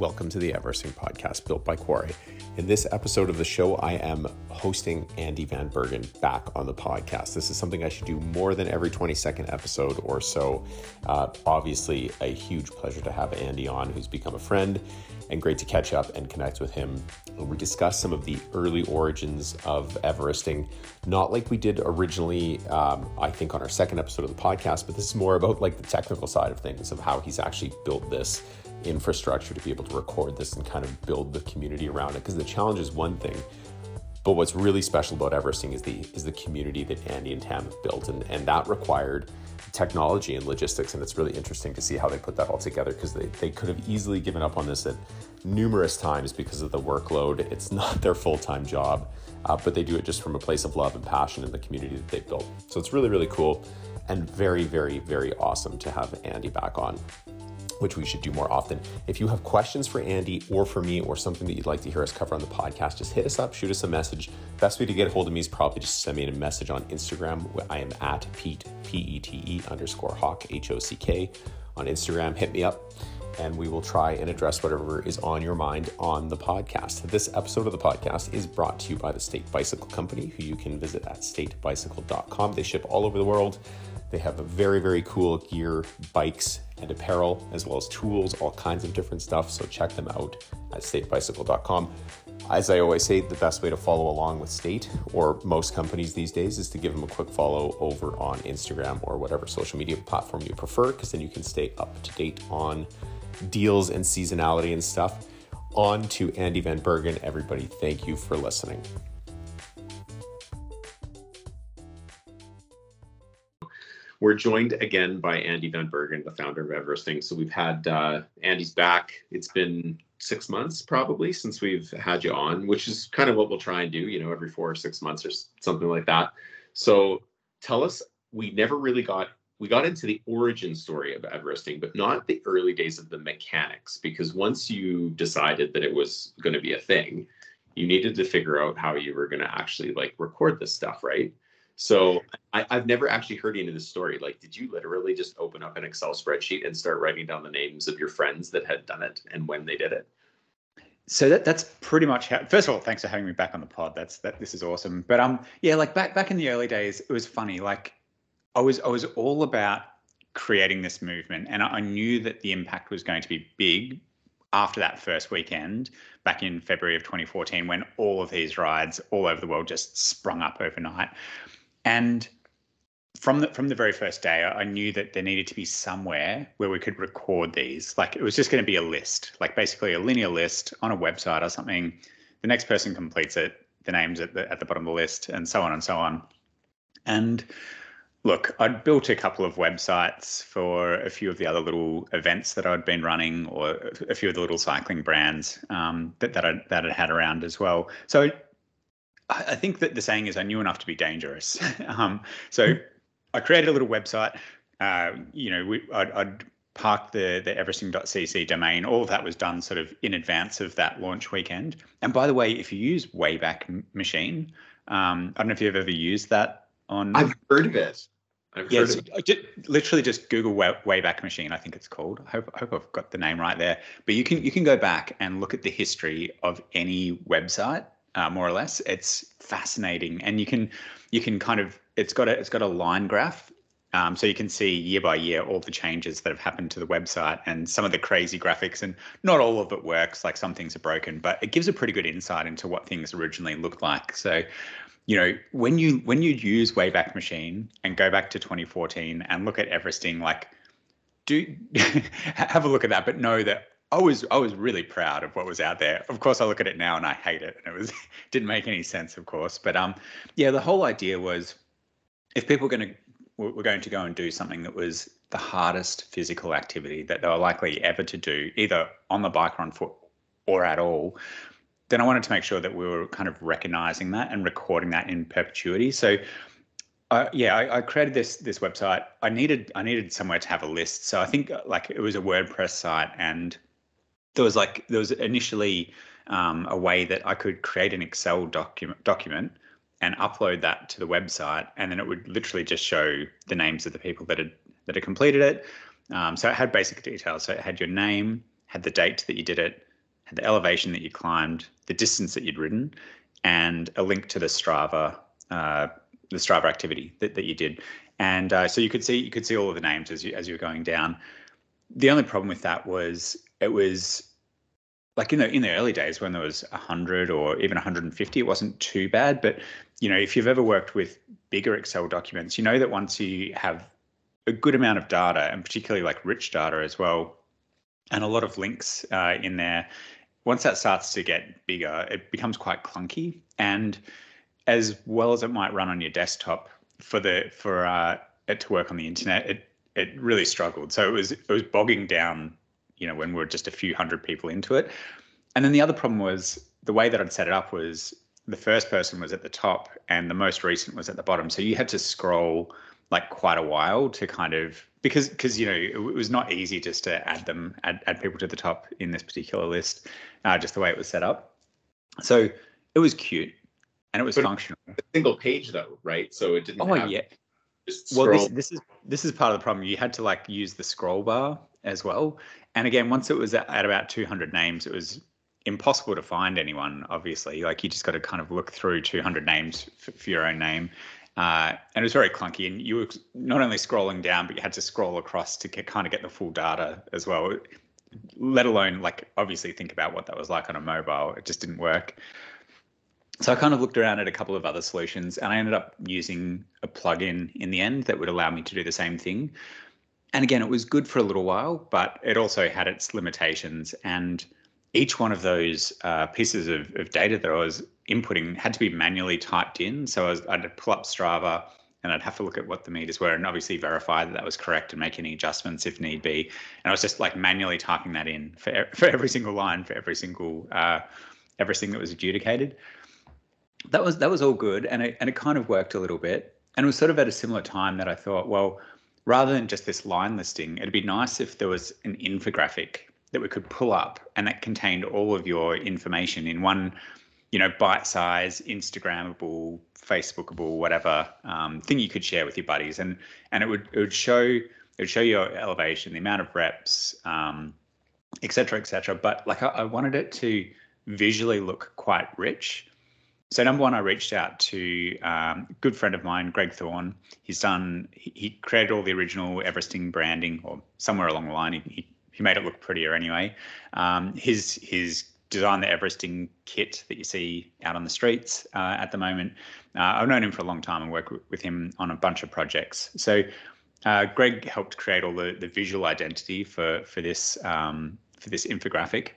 Welcome to the Everesting podcast built by Quarry. In this episode of the show, I am hosting Andy Van Bergen back on the podcast. This is something I should do more than every 22nd episode or so. Uh, obviously, a huge pleasure to have Andy on, who's become a friend, and great to catch up and connect with him. We discuss some of the early origins of Everesting, not like we did originally, um, I think, on our second episode of the podcast, but this is more about like the technical side of things of how he's actually built this infrastructure to be able to record this and kind of build the community around it. Because the challenge is one thing, but what's really special about Everesting is the is the community that Andy and Tam have built, and and that required technology and logistics, and it's really interesting to see how they put that all together because they, they could have easily given up on this at numerous times because of the workload. It's not their full time job, uh, but they do it just from a place of love and passion in the community that they've built. So it's really really cool, and very very very awesome to have Andy back on which we should do more often. If you have questions for Andy or for me or something that you'd like to hear us cover on the podcast, just hit us up, shoot us a message. Best way to get a hold of me is probably just send me a message on Instagram. I am at Pete, P E T E underscore Hock, H O C K on Instagram. Hit me up and we will try and address whatever is on your mind on the podcast. This episode of the podcast is brought to you by the State Bicycle Company, who you can visit at statebicycle.com. They ship all over the world. They have a very, very cool gear, bikes, and apparel, as well as tools, all kinds of different stuff. So check them out at statebicycle.com. As I always say, the best way to follow along with State or most companies these days is to give them a quick follow over on Instagram or whatever social media platform you prefer, because then you can stay up to date on deals and seasonality and stuff. On to Andy Van Bergen. Everybody, thank you for listening. We're joined again by Andy Van Bergen, the founder of Everesting. So we've had uh, Andy's back. It's been six months probably since we've had you on, which is kind of what we'll try and do, you know, every four or six months or something like that. So tell us, we never really got we got into the origin story of Everesting, but not the early days of the mechanics, because once you decided that it was going to be a thing, you needed to figure out how you were going to actually like record this stuff, right? So I, have never actually heard any of this story. Like, did you literally just open up an Excel spreadsheet and start writing down the names of your friends that had done it and when they did it? So that that's pretty much how. First of all, thanks for having me back on the pod. That's that. This is awesome. But um, yeah, like back back in the early days, it was funny. Like, I was I was all about creating this movement, and I knew that the impact was going to be big after that first weekend back in February of 2014, when all of these rides all over the world just sprung up overnight. And from the from the very first day, I knew that there needed to be somewhere where we could record these. Like it was just going to be a list, like basically a linear list on a website or something. The next person completes it, the names at the at the bottom of the list, and so on and so on. And look, I'd built a couple of websites for a few of the other little events that I'd been running, or a few of the little cycling brands um, that that I that I had around as well. So I think that the saying is I knew enough to be dangerous. um, so I created a little website. Uh, you know, we, I'd, I'd parked the the everesting.cc domain. All of that was done sort of in advance of that launch weekend. And by the way, if you use Wayback Machine, um, I don't know if you've ever used that on. I've heard of it. I've yeah, so just, literally just Google Wayback Machine. I think it's called. I hope, I hope I've got the name right there. But you can you can go back and look at the history of any website uh, more or less. It's fascinating, and you can you can kind of it's got a it's got a line graph, um, so you can see year by year all the changes that have happened to the website and some of the crazy graphics. And not all of it works; like some things are broken, but it gives a pretty good insight into what things originally looked like. So you know when you when you use wayback machine and go back to 2014 and look at everesting like do have a look at that but know that I was I was really proud of what was out there. Of course, I look at it now and I hate it, and it was didn't make any sense, of course. But um, yeah, the whole idea was if people were going to were going to go and do something that was the hardest physical activity that they were likely ever to do, either on the bike or on foot or at all, then I wanted to make sure that we were kind of recognizing that and recording that in perpetuity. So uh, yeah, I, I, created this this website. I needed I needed somewhere to have a list. So I think like it was a WordPress site and there was like there was initially um, a way that I could create an Excel document document and upload that to the website, and then it would literally just show the names of the people that had that had completed it. Um, so it had basic details. So it had your name, had the date that you did it, had the elevation that you climbed, the distance that you'd ridden, and a link to the Strava, uh, the Strava activity that, that you did. And uh, so you could see you could see all of the names as you as you were going down. The only problem with that was it was like in the in the early days when there was 100 or even 150 it wasn't too bad. But you know if you've ever worked with bigger excel documents you know that once you have a good amount of data and particularly like rich data as well and a lot of links uh, in there once that starts to get bigger it becomes quite clunky. And as well as it might run on your desktop for the for uh, it to work on the internet it it really struggled. So it was it was bogging down you know when we are just a few hundred people into it. And then the other problem was the way that i'd set it up was the first person was at the top and the most recent was at the bottom. So you had to scroll like quite a while to kind of because because you know it, it was not easy just to add them add, add people to the top in this particular list uh, just the way it was set up. So it was cute and it was but functional. a single page though right? So it didn't oh yeah. well this, this is this is part of the problem. You had to like use the scroll bar as well and again, once it was at, about 200 names, it was impossible to find anyone, obviously. Like you just got to kind of look through 200 names for, for your own name. Uh, and it was very clunky. And you were not only scrolling down, but you had to scroll across to get, kind of get the full data as well. Let alone, like, obviously think about what that was like on a mobile. It just didn't work. So I kind of looked around at a couple of other solutions and I ended up using a plugin in the end that would allow me to do the same thing and again, it was good for a little while, but it also had its limitations. And each one of those uh, pieces of, of data that I was inputting had to be manually typed in. So I was, I'd pull up Strava and I'd have to look at what the meters were and obviously verify that that was correct and make any adjustments if need be. And I was just like manually typing that in for, for every single line, for every single uh, everything that was adjudicated. That was that was all good, and it and it kind of worked a little bit. And it was sort of at a similar time that I thought, well, rather than just this line listing, it'd be nice if there was an infographic that we could pull up and that contained all of your information in one, you know, bite-size, Instagrammable, Facebookable, whatever um, thing you could share with your buddies, and and it would it would show it would show your elevation, the amount of reps, um, et cetera, et cetera. But like I, I wanted it to visually look quite rich so number one, I reached out to um, a good friend of mine, Greg Thorne. He's done, he, he, created all the original Everesting branding, or somewhere along the line, he, he, he made it look prettier anyway. Um, his his designed the Everesting kit that you see out on the streets uh, at the moment. Uh, I've known him for a long time and worked with him on a bunch of projects. So uh, Greg helped create all the, the visual identity for for this um, for this infographic,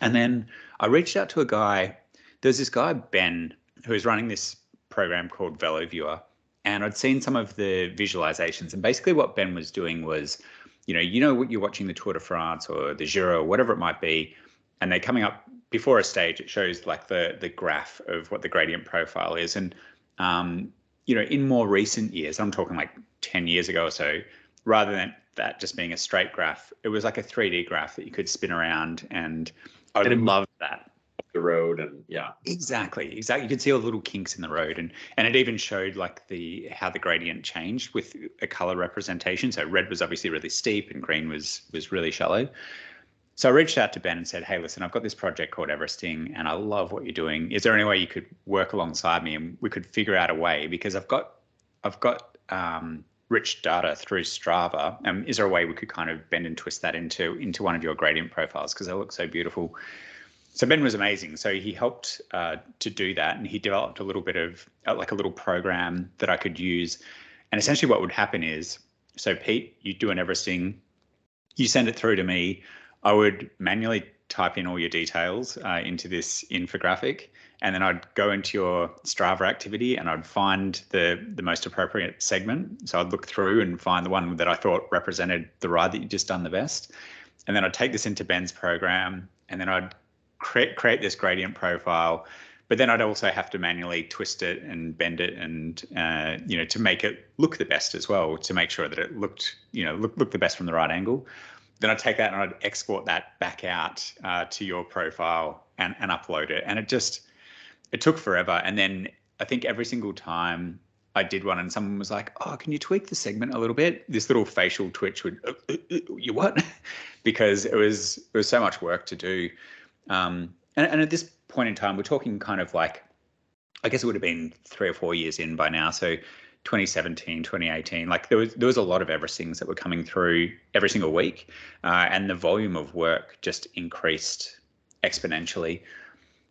and then I reached out to a guy there's this guy Ben who is running this program called VeloViewer, and I'd seen some of the visualizations, and basically what Ben was doing was, you know, you know what you're watching the Tour de France or the Giro or whatever it might be, and they're coming up before a stage. It shows like the the graph of what the gradient profile is, and um, you know, in more recent years, I'm talking like 10 years ago or so, rather than that just being a straight graph, it was like a 3D graph that you could spin around, and I love that the road and yeah exactly exactly you could see all the little kinks in the road and and it even showed like the how the gradient changed with a color representation so red was obviously really steep and green was was really shallow so I reached out to Ben and said, "Hey, listen, I've got this project called Everesting, and I love what you're doing. Is there any way you could work alongside me, and we could figure out a way? Because I've got, I've got um, rich data through Strava. Um, is there a way we could kind of bend and twist that into into one of your gradient profiles because they look so beautiful?" So Ben was amazing. So he helped uh, to do that, and he developed a little bit of uh, like a little program that I could use. And essentially, what would happen is, so Pete, you do an Everesting, you send it through to me. I would manually type in all your details uh, into this infographic, and then I'd go into your Strava activity and I'd find the the most appropriate segment. So I'd look through and find the one that I thought represented the ride that you just done the best, and then I'd take this into Ben's program, and then I'd create create this gradient profile but then I'd also have to manually twist it and bend it and uh, you know to make it look the best as well to make sure that it looked you know look, look the best from the right angle. Then I'd take that and I'd export that back out uh, to your profile and, and upload it. And it just it took forever. And then I think every single time I did one and someone was like oh can you tweak the segment a little bit? This little facial twitch would uh, uh, uh you what? Because it was it was so much work to do Um, and, and at this point in time, we're talking kind of like, I guess it would have been three or four years in by now. So 2017, 2018, like there was there was a lot of Everestings that were coming through every single week, uh, and the volume of work just increased exponentially.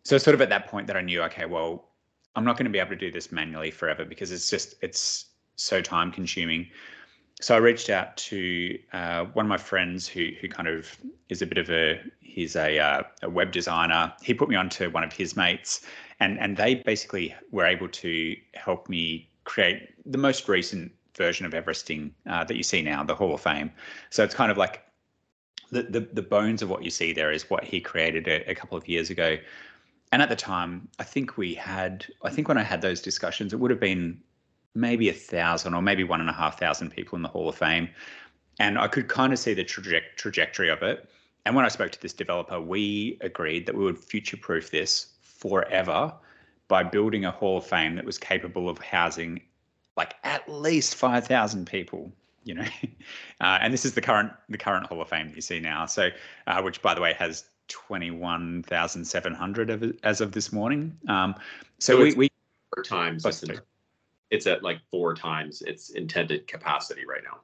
So sort of at that point that I knew, okay, well, I'm not going to be able to do this manually forever because it's just it's so time consuming. So I reached out to uh, one of my friends who who kind of is a bit of a he's a, uh, a web designer. He put me onto one of his mates, and and they basically were able to help me create the most recent version of Everesting uh, that you see now, the Hall of Fame. So it's kind of like the, the, the bones of what you see there is what he created a, a couple of years ago. And at the time, I think we had, I think when I had those discussions, it would have been maybe a thousand or maybe one and a half thousand people in the Hall of Fame. And I could kind of see the traje- trajectory of it. And when I spoke to this developer, we agreed that we would future proof this forever by building a Hall of Fame that was capable of housing like at least 5,000 people you know? Uh, and this is the current the current hall of fame that you see now. So uh, which by the way has 21,700 as of this morning. Um, so, So we, we times it's, at like four times its intended capacity right now.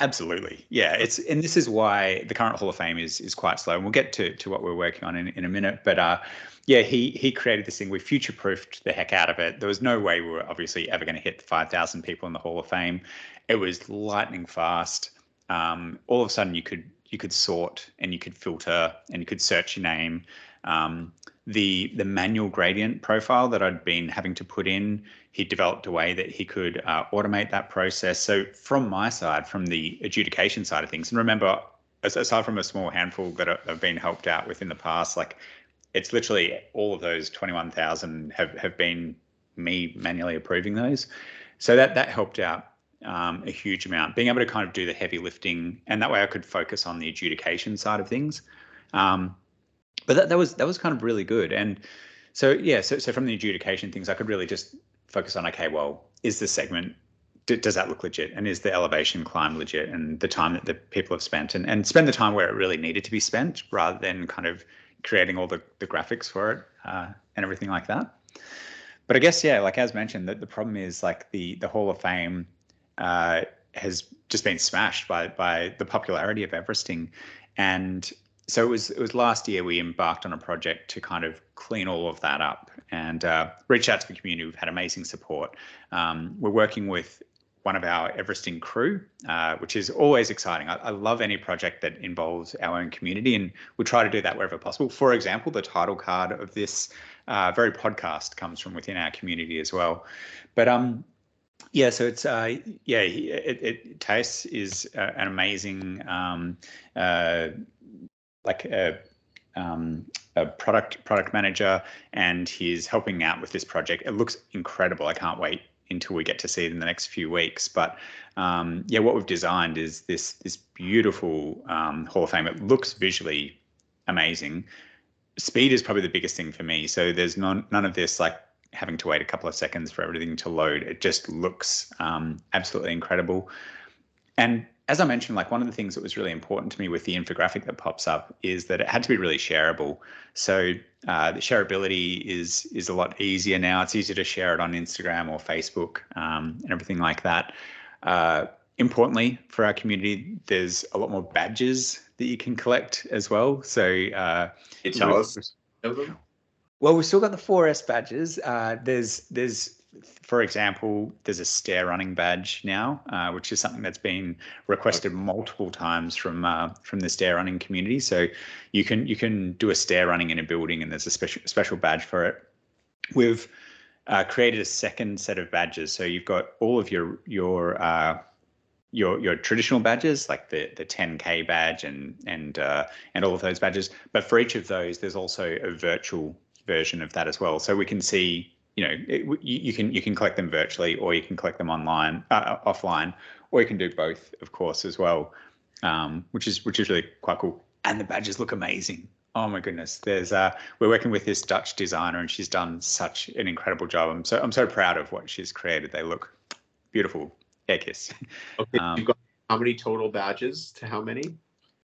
Absolutely. Yeah. It's and this is why the current Hall of Fame is is quite slow. And we'll get to, to what we're working on in, in a minute. But uh yeah, he he created this thing. We future proofed the heck out of it. There was no way we were obviously ever going to hit five thousand people in the Hall of Fame. It was lightning fast. Um, all of a sudden you could you could sort and you could filter and you could search your name. Um, the the manual gradient profile that I'd been having to put in, he developed a way that he could uh, automate that process. So from my side, from the adjudication side of things, and remember, aside from a small handful that I've been helped out with in the past, like it's literally all of those twenty one thousand have have been me manually approving those. So that that helped out um, a huge amount. Being able to kind of do the heavy lifting, and that way I could focus on the adjudication side of things. Um, but that, that was that was kind of really good. And so yeah, so so from the adjudication things, I could really just focus on okay, well, is the segment does that look legit, and is the elevation climb legit, and the time that the people have spent, and and spend the time where it really needed to be spent, rather than kind of creating all the the graphics for it uh, and everything like that. But I guess yeah, like as mentioned, the, the problem is like the the Hall of Fame uh, has just been smashed by by the popularity of Everesting, and so it was it was last year we embarked on a project to kind of clean all of that up and uh, reach out to the community. We've had amazing support. Um, we're working with one of our Everesting crew, uh, which is always exciting. I, I love any project that involves our own community, and we try to do that wherever possible. For example, the title card of this uh, very podcast comes from within our community as well. But um, yeah, so it's uh, yeah, it, it Tace is uh, an amazing um, uh, like a, um, a product product manager, and he's helping out with this project. It looks incredible. I can't wait until we get to see it in the next few weeks. But um, yeah, what we've designed is this this beautiful um, Hall of Fame. It looks visually amazing. Speed is probably the biggest thing for me. So there's none none of this like having to wait a couple of seconds for everything to load. It just looks um, absolutely incredible. And as I mentioned, like one of the things that was really important to me with the infographic that pops up is that it had to be really shareable. So uh, the shareability is is a lot easier now. It's easier to share it on Instagram or Facebook um, and everything like that. Uh, importantly, for our community, there's a lot more badges that you can collect as well. So uh, Can you we've- us well, we've still got the 4S badges. Uh, there's there's for example, there's a stair running badge now, uh, which is something that's been requested multiple times from uh, from the stair running community. So you can you can do a stair running in a building, and there's a special special badge for it. We've uh, created a second set of badges. So you've got all of your your uh, your your traditional badges like the the 10k badge and and uh, and all of those badges. But for each of those, there's also a virtual version of that as well. So we can see, you know, it, you, you can you can collect them virtually, or you can collect them online, uh, offline, or you can do both, of course, as well, um, which is which is really quite cool. And the badges look amazing. Oh my goodness! There's uh, we're working with this Dutch designer, and she's done such an incredible job. I'm so I'm so proud of what she's created. They look beautiful. Air kiss. Okay, Um, you've got how many total badges to how many?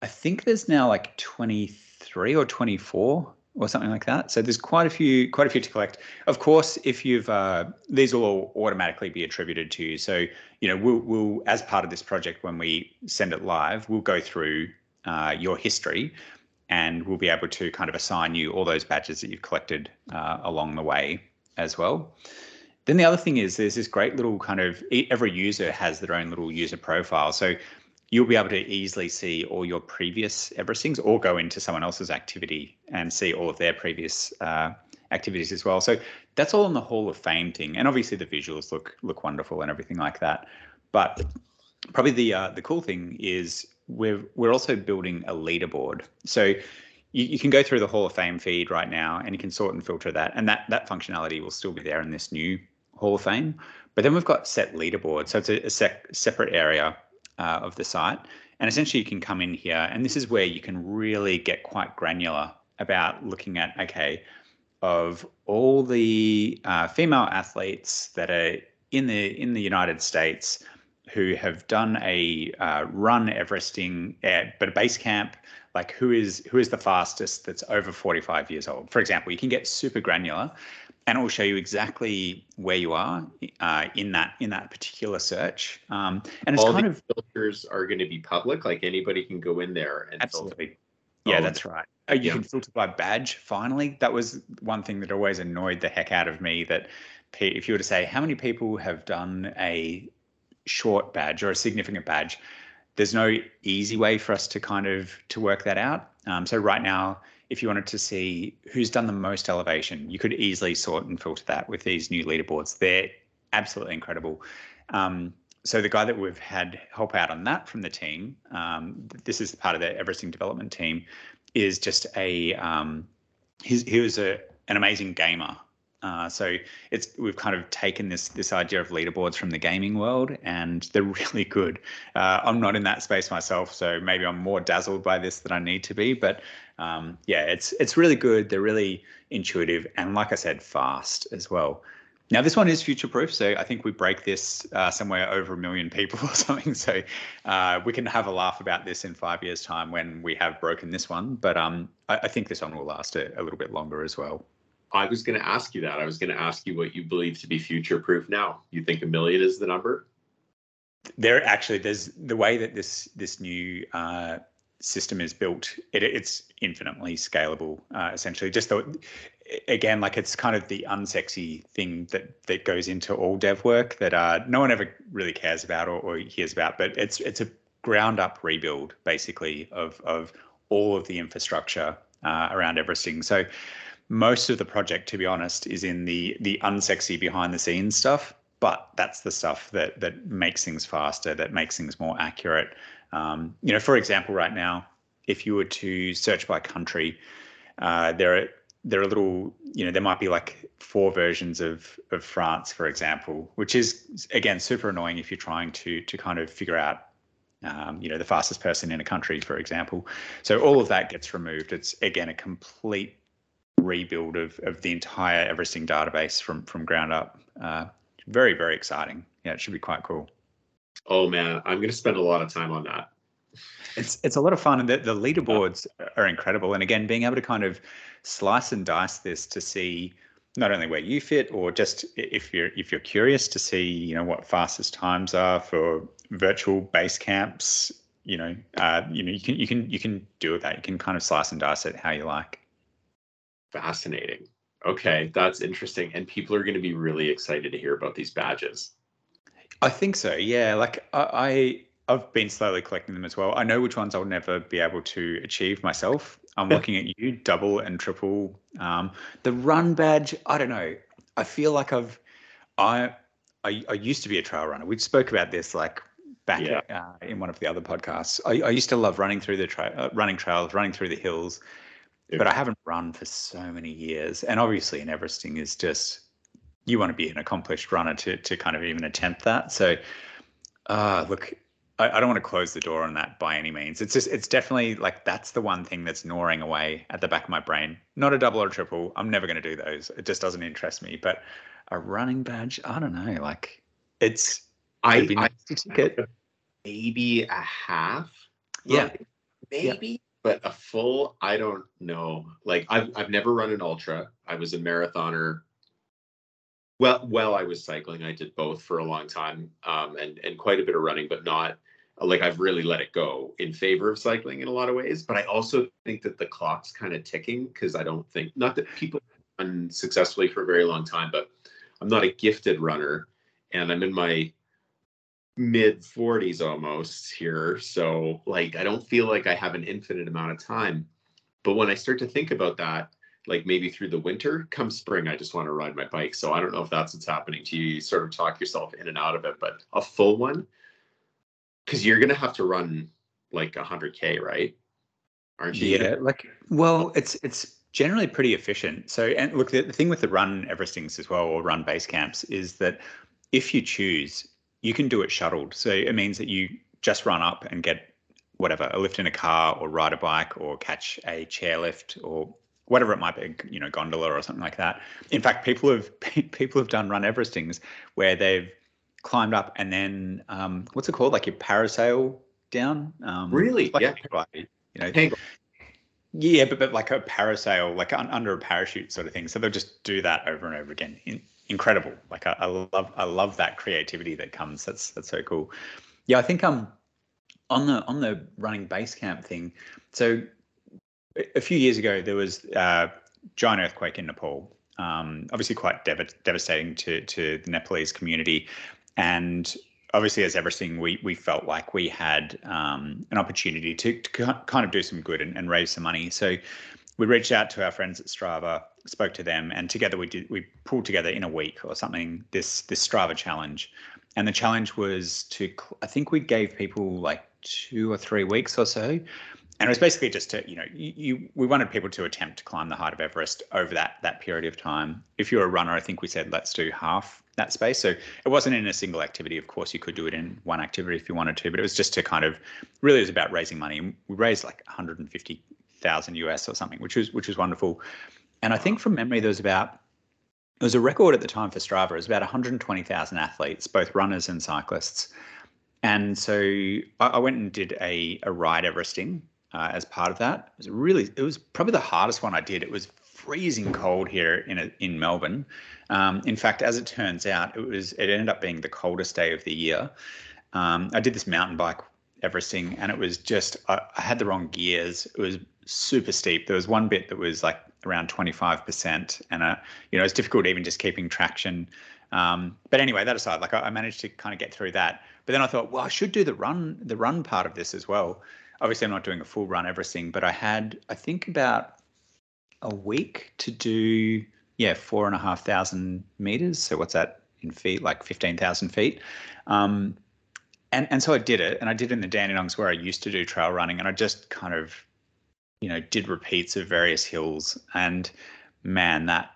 I think there's now like 23 or 24 or something like that. So there's quite a few, quite a few to collect. Of course, if you've uh, these will all automatically be attributed to you. So you know, we'll, we'll as part of this project when we send it live, we'll go through uh, your history, and we'll be able to kind of assign you all those badges that you've collected uh, along the way as well. Then the other thing is there's this great little kind of every user has their own little user profile. So you'll be able to easily see all your previous Everestings or go into someone else's activity and see all of their previous uh, activities as well. So that's all in the Hall of Fame thing, and obviously the visuals look look wonderful and everything like that. But probably the uh, the cool thing is we're we're also building a leaderboard. So you, you can go through the Hall of Fame feed right now, and you can sort and filter that, and that that functionality will still be there in this new Hall of Fame. But then we've got set leaderboard, so it's a, a sec, separate area uh, of the site. And essentially, you can come in here, and this is where you can really get quite granular about looking at okay, of all the uh, female athletes that are in the in the United States who have done a uh, run Everesting at but a base camp like who is who is the fastest that's over 45 years old for example you can get super granular and it will show you exactly where you are uh, in that in that particular search. Um, and it's All kind of filters are going to be public, like anybody can go in there and absolutely. filter. Yeah, Oh, that's right. Uh, you yeah. can filter by badge. Finally, that was one thing that always annoyed the heck out of me. That if you were to say how many people have done a short badge or a significant badge, there's no easy way for us to kind of to work that out. Um, so right now, if you wanted to see who's done the most elevation, you could easily sort and filter that with these new leaderboards. They're absolutely incredible. Um, so the guy that we've had help out on that from the team, um, this is part of the Everesting development team, is just a um, he was a an amazing gamer. Uh, so it's we've kind of taken this this idea of leaderboards from the gaming world, and they're really good. Uh, I'm not in that space myself, so maybe I'm more dazzled by this than I need to be. But um, yeah, it's it's really good. They're really intuitive, and like I said, fast as well. Now this one is future proof, so I think we break this uh, somewhere over a million people or something. So uh, we can have a laugh about this in five years' time when we have broken this one. But um, I, I think this one will last a, a little bit longer as well. I was going to ask you that. I was going to ask you what you believe to be future proof now. You think a million is the number? There actually, there's the way that this this new uh, system is built. It, it's infinitely scalable. Uh, essentially, just the, again, like it's kind of the unsexy thing that that goes into all dev work that uh, no one ever really cares about or, or hears about. But it's it's a ground up rebuild basically of of all of the infrastructure uh, around everything. So most of the project, to be honest, is in the the unsexy behind the scenes stuff. But that's the stuff that that makes things faster, that makes things more accurate. Um, you know, for example, right now, if you were to search by country, uh, there are there are little, you know, there might be like four versions of of France, for example, which is again super annoying if you're trying to to kind of figure out um, you know, the fastest person in a country, for example. So all of that gets removed. It's again a complete rebuild of, of the entire Everesting database from from ground up. Uh, very very exciting. Yeah, it should be quite cool. Oh man, I'm going to spend a lot of time on that. It's it's a lot of fun, and the, the leaderboards are incredible. And again, being able to kind of slice and dice this to see not only where you fit, or just if you're if you're curious to see, you know, what fastest times are for virtual base camps. You know, uh, you know, you can you can you can do that. You can kind of slice and dice it how you like. Fascinating. Okay, that's interesting. And people are going to be really excited to hear about these badges. I think so. Yeah, like I, I have been slowly collecting them as well. I know which ones I'll never be able to achieve myself. I'm looking at you, double and triple. Um, the run badge. I don't know. I feel like I've, I, I, I used to be a trail runner. We spoke about this like back Yeah. uh, in one of the other podcasts. I, I used to love running through the trail, uh, running trails, running through the hills, but I haven't run for so many years. And obviously, in Everesting is just you want to be an accomplished runner to to kind of even attempt that. So, uh, look, I, I don't want to close the door on that by any means. It's just it's definitely like that's the one thing that's gnawing away at the back of my brain. Not a double or a triple. I'm never going to do those. It just doesn't interest me. But a running badge, I don't know. Like it's I, be I nice to ticket. maybe a half. Yeah. run, Maybe. But a full, I don't know. Like I've I've never run an ultra. I was a marathoner. Well, well, I was cycling. I did both for a long time, um, and and quite a bit of running, but not like I've really let it go in favor of cycling in a lot of ways. But I also think that the clock's kind of ticking because I don't think not that people run successfully for a very long time, but I'm not a gifted runner, and I'm in my mid 40s almost here. So like I don't feel like I have an infinite amount of time. But when I start to think about that, like maybe through the winter, come spring, I just want to ride my bike. So I don't know if that's what's happening to you. You sort of talk yourself in and out of it, but a full one, because you're gonna have to run like 100k, right? Aren't you? Yeah, like well, it's it's generally pretty efficient. So and look, the, the thing with the run Everestings as well, or run base camps, is that if you choose, you can do it shuttled. So it means that you just run up and get whatever a lift in a car or ride a bike or catch a chairlift or whatever it might be, you know, gondola or something like that. In fact, people have people have done run Everestings where they've climbed up and then um, what's it called, like your parasail down. Um, really? Like yeah. you know. Hang yeah, but, but like a parasail, like un, under a parachute sort of thing. So they'll just do that over and over again. In, incredible. Like I, I, love I love that creativity that comes. That's that's so cool. Yeah, I think um on the on the running base camp thing. So a few years ago there was a giant earthquake in Nepal. Um, obviously quite dev- devastating to to the Nepalese community, and obviously as Everesting, we we felt like we had um, an opportunity to, to, kind of do some good and, and, raise some money. So we reached out to our friends at Strava, spoke to them, and together we did we pulled together in a week or something this this Strava challenge. And the challenge was to I think we gave people like two or three weeks or so. And it was basically just to, you know, you, you, we wanted people to attempt to climb the height of Everest over that that period of time. If you're a runner, I think we said let's do half that space. So it wasn't in a single activity. Of course, you could do it in one activity if you wanted to, but it was just to kind of really it was about raising money. We raised like 150,000 US or something, which was which was wonderful. And I think from memory there was about it was a record at the time for Strava. It was about 120,000 athletes, both runners and cyclists. And so I, I went and did a, a ride Everesting uh, as part of that. It was really, it was probably the hardest one I did. It was freezing cold here in a, in Melbourne. Um, in fact, as it turns out, it was it ended up being the coldest day of the year. Um, I did this mountain bike Everesting, and it was just I, I, had the wrong gears. It was super steep. There was one bit that was like around 25%, and uh, you know it's difficult even just keeping traction. Um, but anyway, that aside, like I, I managed to kind of get through that. But then I thought, well, I should do the run the run part of this as well. Obviously, I'm not doing a full run Everesting, but I had I think about a week to do yeah four and a half thousand meters. So what's that in feet? Like fifteen thousand feet. Um, and and so I did it, and I did it in the Dandenongs where I used to do trail running, and I just kind of, you know, did repeats of various hills, and man, that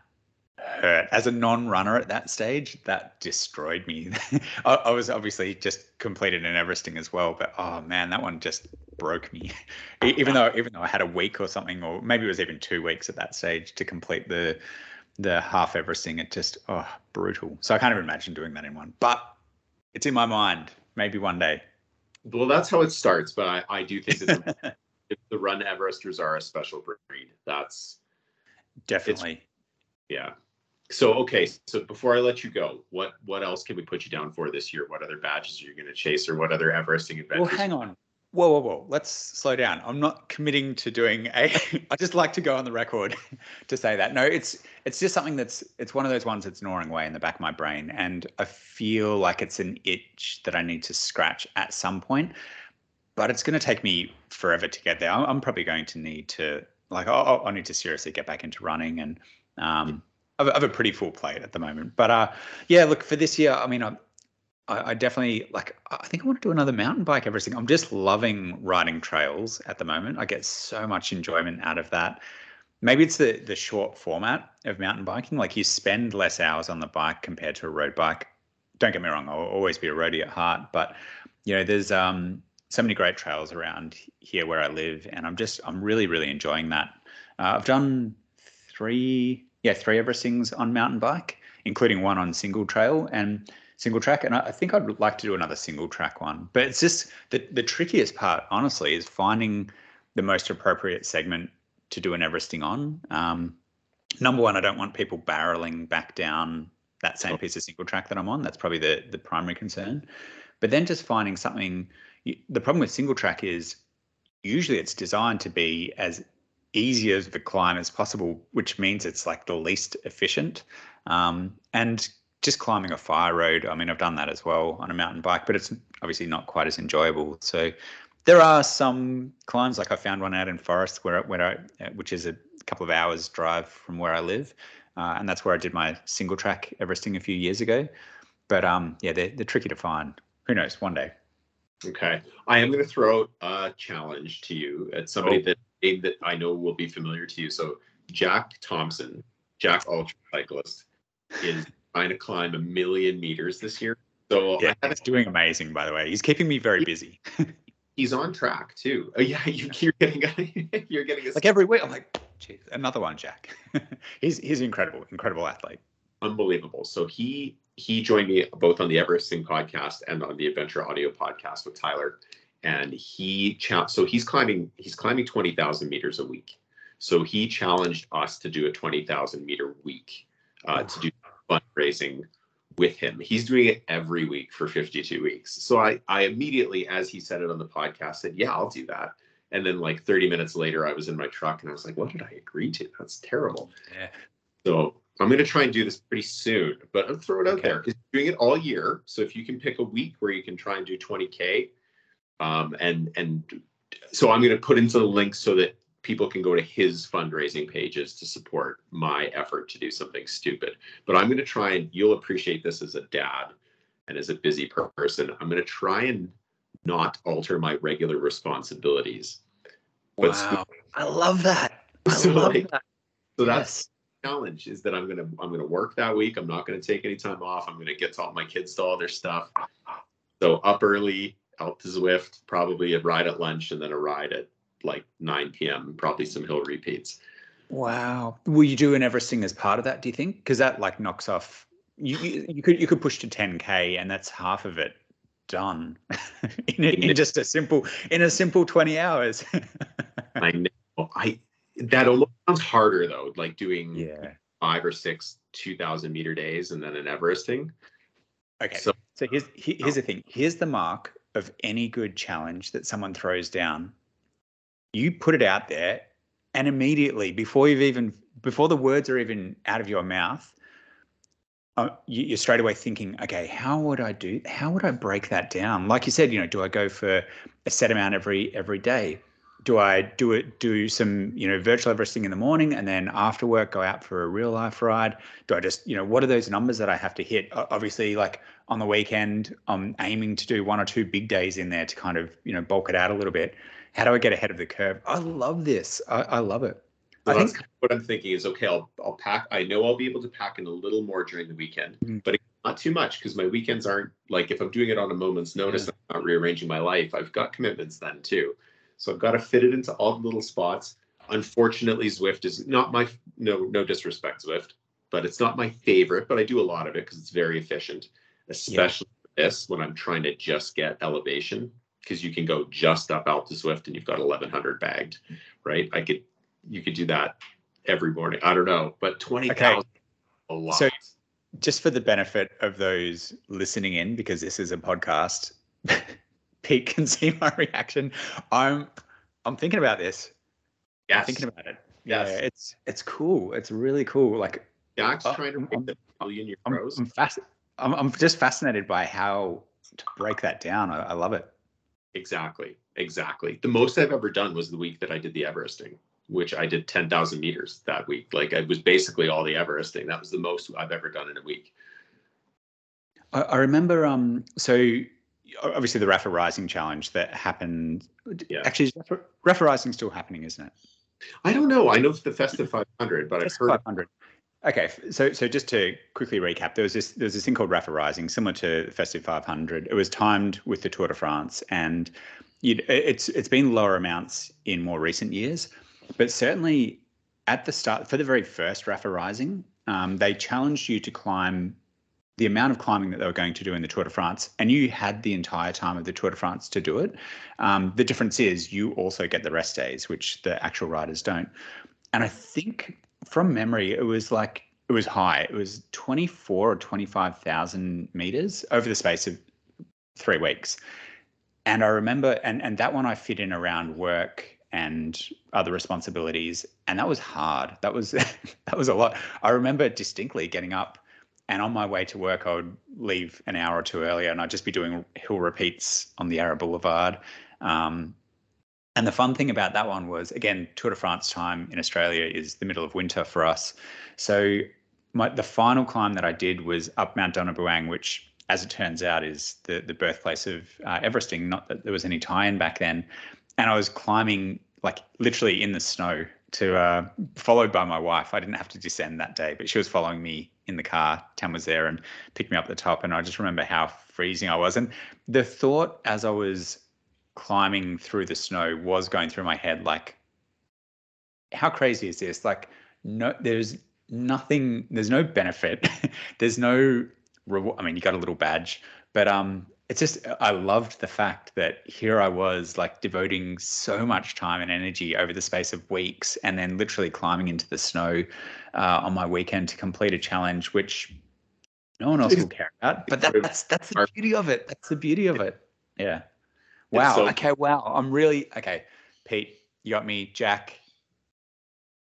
hurt. As a non-runner at that stage, that destroyed me. I, I, was obviously just completed an Everesting as well, but oh man, that one just broke me. even though even though I had a week or something, or maybe it was even two weeks at that stage to complete the the half Everesting, it just oh brutal. So I can't even imagine doing that in one. But it's in my mind. Maybe one day. Well, that's how it starts, but I, I do think that the, run Everesters are a special breed. That's definitely. yeah. So okay so before i let you go what what else can we put you down for this year? What other badges are you going to chase or what other everesting adventures? well hang on. Whoa whoa whoa let's slow down. I'm not committing to doing a i just like to go on the record to say that. No it's it's just something that's it's one of those ones that's gnawing away in the back of my brain and i feel like it's an itch that i need to scratch at some point but it's going to take me forever to get there i'm, I'm probably going to need to like i i need to seriously get back into running and um I have a pretty full plate at the moment. But uh, yeah, look for this year. I mean, I, I definitely like. I think I want to do another mountain bike. Everesting. I'm just loving riding trails at the moment. I get so much enjoyment out of that. Maybe it's the the short format of mountain biking. Like you spend less hours on the bike compared to a road bike. Don't get me wrong. I'll always be a roadie at heart, but you know, there's um so many great trails around here where I live, and I'm just I'm really really enjoying that. Uh, I've done three yeah, three Everestings on mountain bike, including one on single trail and single track. And I, I think I'd like to do another single track one. But it's just the, the trickiest part, honestly, is finding the most appropriate segment to do an Everesting on. Um, number one, I don't want people barreling back down that same piece of single track that I'm on. That's probably the the primary concern. But then just finding something. The problem with single track is usually it's designed to be as easy as the climb as possible, which means it's like the least efficient. Um, and just climbing a fire road, I mean, I've done that as well on a mountain bike, but it's obviously not quite as enjoyable. So there are some climbs, like I found one out in Forrest, where where I, which is a couple of hours drive from where I live, uh, and that's where I did my single track Everesting a few years ago. But um, yeah, they're they're tricky to find. Who knows? One day. Okay, I am going to throw a challenge to you at somebody oh. that that I know will be familiar to you. So Jack Thompson, Jack ultra cyclist, is trying to climb a million meters this year. So yeah, he's doing amazing. By the way, he's keeping me very busy. he's on track too. Oh, yeah, you, are getting you're getting a, like every week. I'm like, geez, another one, Jack. he's he's incredible, incredible athlete. Unbelievable. So he he joined me both on the Everesting podcast and on the Adventure Audio podcast with Tyler, and he so he's climbing he's climbing twenty thousand meters a week. So he challenged us to do a twenty thousand meter week uh, to do fundraising with him. He's doing it every week for 52 weeks. So I, I immediately, as he said it on the podcast, said, Yeah, I'll do that. And then like 30 minutes later, I was in my truck and I was like, What did I agree to? That's terrible. Yeah. So I'm going to try and do this pretty soon, but I'm throwing it out okay. there because doing it all year. So if you can pick a week where you can try and do 20K, um, and, and so I'm going to put into the link so that people can go to his fundraising pages to support my effort to do something stupid. But I'm going to try and you'll appreciate this as a dad and as a busy person. I'm going to try and not alter my regular responsibilities. But wow. I love that. I so love like, that. So yes. that's challenge is that I'm gonna I'm gonna work that week. I'm not gonna take any time off. I'm gonna get to all my kids to all their stuff. So up early, out to Zwift, probably a ride at lunch, and then a ride at like 9 p.m. Probably some hill repeats. Wow. Will you do an Everesting as part of that? Do you think? Because that like knocks off. You, you, you could you could push to 10k, and that's half of it done in, in just a simple in a simple 20 hours. I know. I that almost sounds harder though, like doing yeah five or six 2,000 meter days and then an Everesting. Okay. So, so here's here's the thing. Here's the mark of any good challenge that someone throws down you put it out there and immediately before you've even before the words are even out of your mouth uh, you, are straight away thinking okay how would i do how would i break that down like you said you know do i go for a set amount every every day do i do it do some you know virtual everesting in the morning and then after work go out for a real life ride do i just you know what are those numbers that i have to hit obviously like on the weekend i'm aiming to do one or two big days in there to kind of you know bulk it out a little bit how do I get ahead of the curve? I love this. I, I love it. I think what I'm thinking is okay. I'll I'll pack. I know I'll be able to pack in a little more during the weekend, mm-hmm. but not too much because my weekends aren't like if I'm doing it on a moment's notice. Yeah. I'm not rearranging my life. I've got commitments then too, so I've got to fit it into all the little spots. Unfortunately, Zwift is not my no no disrespect Zwift, but it's not my favorite. But I do a lot of it because it's very efficient, especially yeah. this when I'm trying to just get elevation because you can go just up out to Zwift and you've got 1100 bagged, right? I could, you could do that every morning. I don't know, but 20,000 okay. a lot. So just for the benefit of those listening in, because this is a podcast, Pete can see my reaction. I'm, I'm thinking about this. Yeah, I'm thinking about it. Yes. Yeah, it's, it's cool. It's really cool. Like Jack's uh, trying to the. I'm, I'm, fast, I'm, I'm just fascinated by how to break that down. I, I love it. Exactly. Exactly. The most I've ever done was the week that I did the Everesting, which I did 10,000 meters that week. Like it was basically all the Everesting. That was the most I've ever done in a week. I, I remember, um, so obviously the Rapha Rising challenge that happened. Yeah. Actually, Rapha, Rapha Rising still happening, isn't it? I don't know. I know it's the Festive 500, but I've heard 500. Okay, so so just to quickly recap, there was this there was this thing called Rapha Rising, similar to the Festive 500. It was timed with the Tour de France, and it's it's been lower amounts in more recent years, but certainly at the start for the very first Rapha Rising, um, they challenged you to climb the amount of climbing that they were going to do in the Tour de France, and you had the entire time of the Tour de France to do it. Um, the difference is you also get the rest days, which the actual riders don't. And I think from memory, it was like it was high. It was twenty four or twenty five thousand meters over the space of three weeks. And I remember, and and that one I fit in around work and other responsibilities, and that was hard. That was that was a lot. I remember distinctly getting up and on my way to work, I would leave an hour or two earlier, and I'd just be doing hill repeats on the Yarra Boulevard. Um, and the fun thing about that one was, again, Tour de France time in Australia is the middle of winter for us. So my, the final climb that I did was up Mount Donna Buang, which, as it turns out, is the the birthplace of uh, Everesting. Not that there was any tie-in back then. And I was climbing like literally in the snow to uh, followed by my wife. I didn't have to descend that day, but she was following me in the car. Tam was there and picked me up at the top, and I just remember how freezing I was. And the thought as I was climbing through the snow was going through my head, like, how crazy is this? Like, no, there's nothing. There's no benefit. there's no reward. I mean, you got a little badge, but um, it's just I loved the fact that here I was like devoting so much time and energy over the space of weeks, and then literally climbing into the snow uh, on my weekend to complete a challenge, which no one else will care about. But that, that's that's the beauty of it. That's the beauty of it. Yeah. Wow. So- okay. Wow. I'm really okay. Pete, you got me. Jack.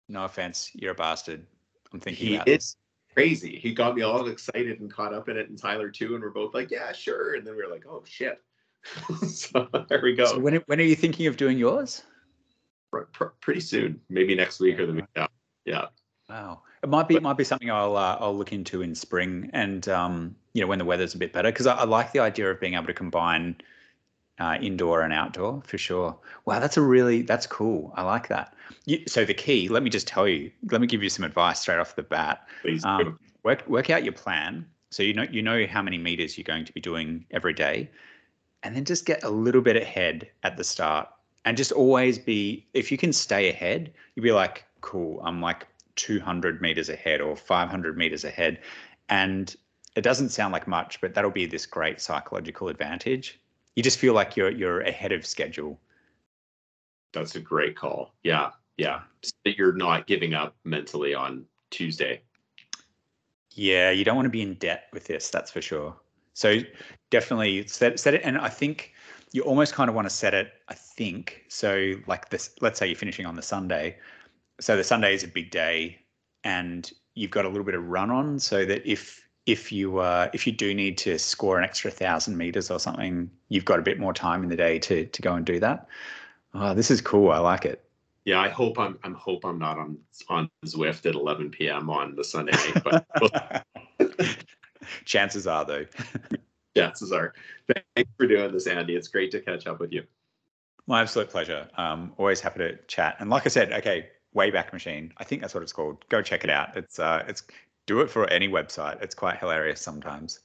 No offense, you're a bastard. I'm thinking he about is. Crazy. He got me all excited and caught up in it, and Tyler too. And we're both like, yeah, sure. And then we are like, oh shit. so there we go. So when when are you thinking of doing yours? pretty soon, maybe next week or the week after. Yeah. Wow, it might be but, might be something I'll uh, I'll look into in spring, and um, you know when the weather's a bit better, because I, I, like the idea of being able to combine uh, indoor and outdoor for sure. Wow, that's a really that's cool. I like that. You, so the key, let me just tell you, let me give you some advice straight off the bat. Please um, work work out your plan. So you know you know how many meters you're going to be doing every day, and then just get a little bit ahead at the start, and just always be. If you can stay ahead, you'll be like, cool. I'm like 200 meters ahead or 500 meters ahead, and it doesn't sound like much, but that'll be this great psychological advantage you just feel like you're you're ahead of schedule. That's a great call. Yeah, yeah. that you're not giving up mentally on Tuesday. Yeah, you don't want to be in debt with this. That's for sure. So definitely set set it, and I think you almost kind of want to set it. I think so. Like this, let's say you're finishing on the Sunday. So the Sunday is a big day, and you've got a little bit of run on, so that if if you uh, if you do need to score an extra thousand meters or something, you've got a bit more time in the day to to go and do that. Oh, this is cool. I like it. Yeah, I hope I'm I'm hope I'm not on on Zwift at 11 p.m. on the Sunday night, but chances are though. chances are. Thanks for doing this, Andy. It's great to catch up with you. My absolute pleasure. Um, always happy to chat. And like I said, okay, Wayback Machine. I think that's what it's called. Go check it out. It's uh, it's do it for any website. It's quite hilarious sometimes.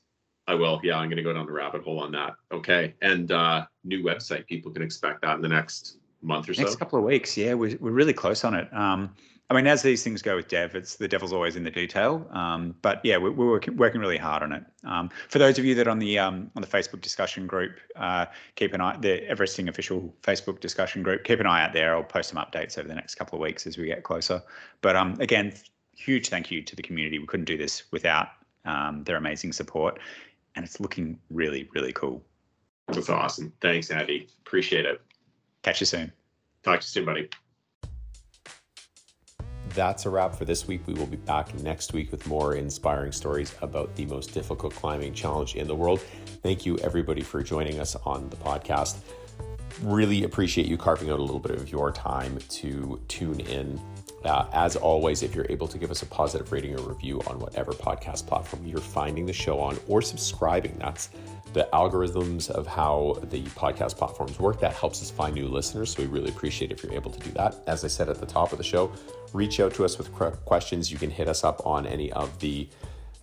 I will. Yeah, I'm going to go down the rabbit hole on that. Okay. And uh, new website, people can expect that in the next month or next so. Next couple of weeks. Yeah, we're, we're really close on it. Um, I mean, as these things go with dev, it's the devil's always in the detail. Um, but yeah, we're, we're working, working, really hard on it. Um, for those of you that are on the um, on the Facebook discussion group, uh, keep an eye the Everesting official Facebook discussion group. Keep an eye out there. I'll post some updates over the next couple of weeks as we get closer. But um, again, huge thank you to the community. We couldn't do this without um, their amazing support, and it's looking really, really cool. That's awesome. Thanks, Andy. Appreciate it. Catch you soon. Talk to you soon, buddy. That's a wrap for this week. We will be back next week with more inspiring stories about the most difficult climbing challenge in the world. Thank you, everybody, for joining us on the podcast. Really appreciate you carving out a little bit of your time to tune in uh, as always, if you're able to give us a positive rating or review on whatever podcast platform you're finding the show on or subscribing, that's the algorithms of how the podcast platforms work. That helps us find new listeners. So we really appreciate if you're able to do that. As I said at the top of the show, reach out to us with questions. You can hit us up on any of the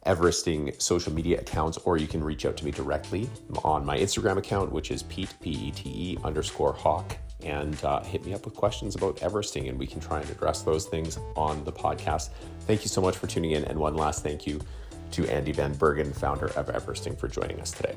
Everesting social media accounts, or you can reach out to me directly on my Instagram account, which is Pete, P E T E underscore Hawk and uh, hit me up with questions about Everesting, and we can try and address those things on the podcast. Thank you so much for tuning in. And one last thank you to Andy Van Bergen, founder of Everesting, for joining us today.